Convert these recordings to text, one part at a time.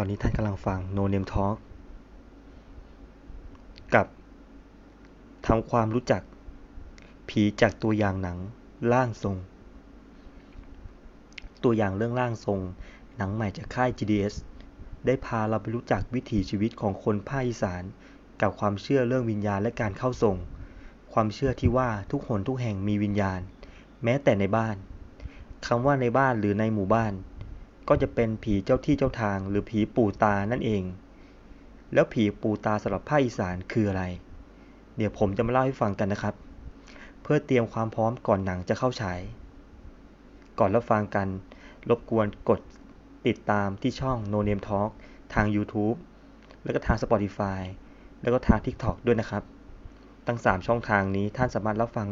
ตอนนี้ท่านกำลังฟัง No Name Talk กับทำความรู้จัก ผีจากตัวอย่างหนังร่างทรง ตัวอย่างเรื่องร่างทรง หนังใหม่จากค่าย GDS ได้พาเราไปรู้จักวิถีชีวิตของคนภาคอีสาน กับความเชื่อเรื่องวิญญาณและการเข้าทรง ความเชื่อที่ว่าทุกหนทุกแห่งมีวิญญาณ แม้แต่ในบ้านคำว่าในบ้านหรือในหมู่บ้าน ก็จะเป็นผีเจ้าที่เจ้าทางหรือผีปู่ตานั่นเอง แล้วผีปู่ตาสำหรับภาคอีสานคืออะไร เดี๋ยวผมจะมาเล่าให้ฟังกันนะครับ เพื่อเตรียมความพร้อมก่อนหนังจะเข้าฉาย ก่อนรับฟังกัน รบกวนกดติดตามที่ช่อง No Name Talk ทาง YouTube แล้วก็ทาง Spotify แล้วก็ทาง TikTok ด้วยนะครับ ทั้ง 3 ช่องทางนี้ท่านสามารถรับฟัง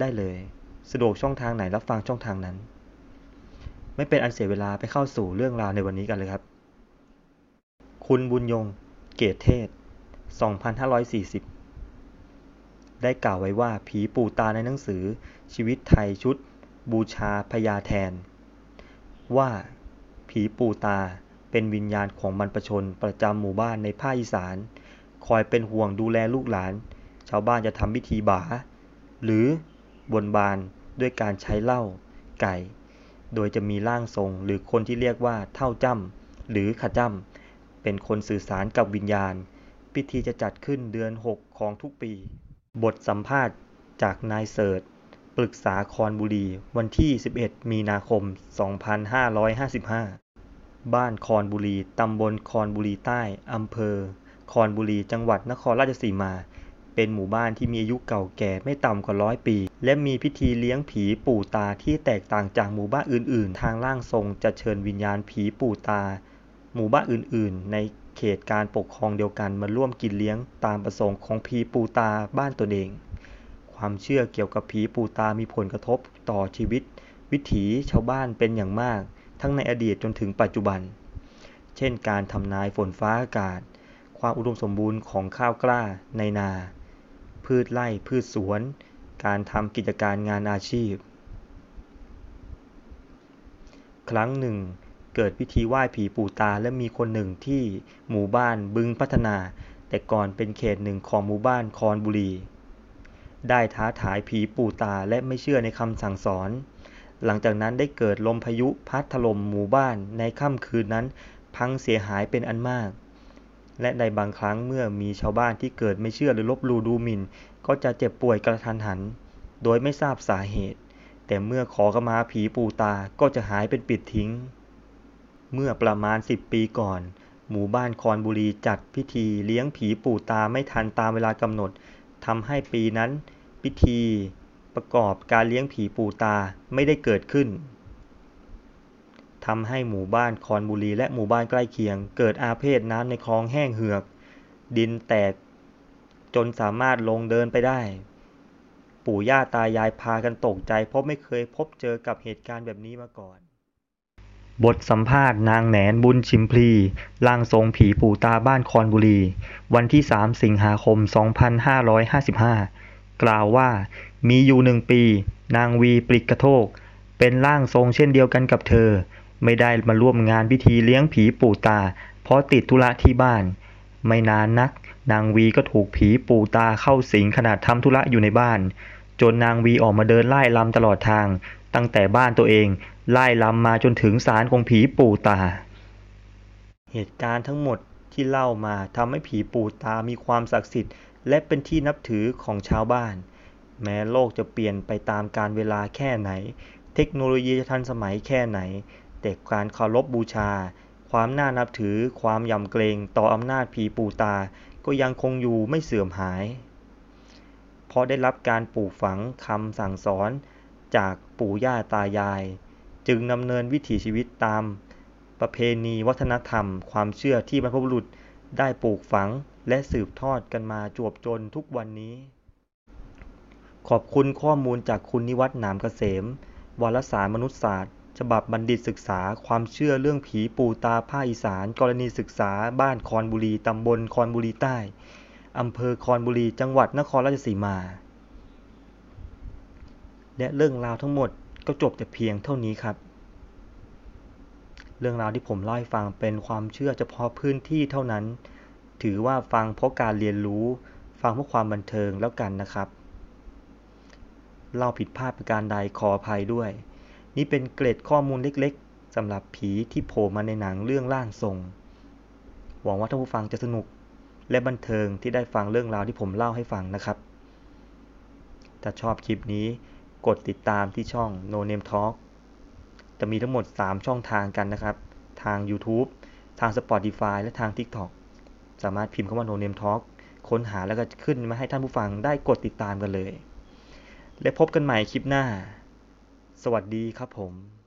ได้เลย สะดวกช่องทางไหนรับฟังช่องทางนั้น ไม่เป็นอันเสียเวลาไปเข้าสู่เรื่องราวในวันนี้กันเลยครับ คุณบุญยง เกตเทศ 2540 ได้กล่าวไว้ว่าผีปู่ตาในหนังสือ ชีวิตไทยชุด บูชาพญาแทน ว่าผีปู่ตาเป็นวิญญาณของบรรพชนประจำหมู่บ้านในภาคอีสาน คอยเป็นห่วงดูแลลูกหลาน ชาวบ้านจะทำพิธีบา หรือบนบานด้วยการใช้เหล้าไก่ โดยจะมีร่างทรงหรือคนที่เรียกว่าเท่าจ้ำหรือขจ้ำเป็นคนสื่อสารกับวิญญาณ พิธีจะจัดขึ้นเดือน 6 ของทุกปี บทสัมภาษณ์จากนายเสิร์ชปรึกษาคอนบุรี วันที่ 11 มีนาคม 2555 บ้านคอนบุรี ตำบลคอนบุรีใต้ อำเภอ คอนบุรี จังหวัดนครราชสีมา เป็นหมู่บ้านที่มีอายุเก่าแก่ไม่ต่ำกว่าร้อยปี และมีพิธีเลี้ยงผีปู่ตาที่แตกต่างจากหมู่บ้านอื่น ๆ ทางร่างทรงจะเชิญวิญญาณผีปู่ตา หมู่บ้านอื่น ๆ ในเขตการปกครองเดียวกันมาร่วมกินเลี้ยงตามประสงค์ของผีปู่ตาบ้านตนเอง ความเชื่อเกี่ยวกับผีปู่ตามีผลกระทบต่อชีวิต วิถีชาวบ้านเป็นอย่างมาก ทั้งในอดีตจนถึงปัจจุบัน เช่นการทำนายฝนฟ้าอากาศความอุดมสมบูรณ์ของข้าวกล้าในนา พืชไร่พืชสวน การทำกิจการงานอาชีพ ครั้งหนึ่ง เกิดพิธีไหว้ผีปู่ตาและมีคนหนึ่งที่หมู่บ้านบึงพัฒนา แต่ก่อนเป็นเขตหนึ่งของหมู่บ้านคอนบุรี ได้ท้าทายผีปู่ตาและไม่เชื่อในคำสั่งสอน หลังจากนั้นได้เกิดลมพายุพัดถล่มหมู่บ้านในค่ำคืนนั้น พังเสียหายเป็นอันมาก และในบางครั้งเมื่อมีชาวบ้านที่เกิดไม่เชื่อหรือลบหลู่ดูหมิ่น ก็จะเจ็บป่วยกระทันหัน โดยไม่ทราบสาเหตุ แต่เมื่อขอขมาผีปู่ตาก็จะหายเป็นปิดทิ้ง เมื่อประมาณ 10 ปีก่อน หมู่บ้านคอนบุรีจัดพิธีเลี้ยงผีปู่ตาไม่ทันตามเวลากำหนดทำให้ปีนั้น พิธีประกอบการเลี้ยงผีปู่ตาไม่ได้เกิดขึ้น ทำให้หมู่บ้านคอนบุรีและหมู่บ้านใกล้เคียง เกิดอาเพศน้ำในคลองแห้งเหือก ดินแตกจนสามารถลงเดินไปได้ ปู่ย่าตายายพากันตกใจ เพราะไม่เคยพบเจอกับเหตุการณ์แบบนี้มาก่อน บทสัมภาษณ์นางแหนนบุญชิมพลีร่างทรงผีปู่ตาบ้านคอนบุรี วันที่ 3 สิงหาคม 2555 กล่าวว่ามีอยู่หนึ่งปี นางวีปริกกระโทก เป็นร่างทรงเช่นเดียวกันกับเธอ ไม่ได้มาร่วมงานพิธีเลี้ยงผีปู่ตา เพราะติดธุระที่บ้าน ไม่นานนัก นางวีก็ถูกผีปู่ตาเข้าสิงขณะทำธุระอยู่ในบ้าน จนนางวีออกมาเดินไล่ลำตลอดทาง ตั้งแต่บ้านตัวเอง ไล่ลำมาจนถึงศาลของผีปู่ตา เหตุการณ์ทั้งหมดที่เล่ามาทำให้ผีปู่ตามีความศักดิ์สิทธิ์ และเป็นที่นับถือของชาวบ้าน แม้โลกจะเปลี่ยนไปตามกาลเวลาแค่ไหน เทคโนโลยีจะทันสมัยแค่ไหน แต่การเคารพบบูชา ความน่านับถือ ความยำเกรงต่ออำนาจผีปูตา ก็ยังคงอยู่ไม่เสื่อมหาย เพราะได้รับการปลูกฝังคำสั่งสอนจากปู่ย่าตายาย จึงดำเนินวิถีชีวิตตามประเพณีวัฒนธรรม ความเชื่อที่บรรพบุรุษได้ปลูกฝังและสืบทอดกันมาจวบจนทุกวันนี้ ขอบคุณข้อมูลจากคุณนิวัฒน์หนามเกษม วารสารมนุษยศาสตร์ ฉบับบัณฑิตศึกษาความเชื่อเรื่องผีปู่ตาภาคอีสาน กรณีศึกษาบ้านคอนบุรี ตำบลคอนบุรีใต้ อำเภอคอนบุรี จังหวัดนครราชสีมา และเรื่องราวทั้งหมดก็จบแต่เพียงเท่านี้ครับ เรื่องราวที่ผมเล่าให้ฟังเป็นความเชื่อเฉพาะพื้นที่เท่านั้น ถือว่าฟังเพราะการเรียนรู้ ฟังเพราะความบันเทิงแล้วกันนะครับ เล่าผิดพลาดประการใดขออภัยด้วย นี่เป็นเกร็ดข้อมูลเล็กๆสำหรับผีที่โผล่มาในหนังเรื่องร่างทรง หวังว่าท่านผู้ฟังจะสนุก และบันเทิงที่ได้ฟังเรื่องราวที่ผมเล่าให้ฟังนะครับ ถ้าชอบคลิปนี้กดติดตามที่ช่อง No Name Talk จะมีทั้งหมด 3 ช่องทางกันนะครับ ทาง YouTube ทาง Spotify และทาง TikTok สามารถพิมพ์คำว่า No Name Talk ค้นหาแล้วก็ขึ้นมาให้ท่านผู้ฟังได้กดติดตามกันเลย และพบกันใหม่คลิปหน้า สวัสดีครับผม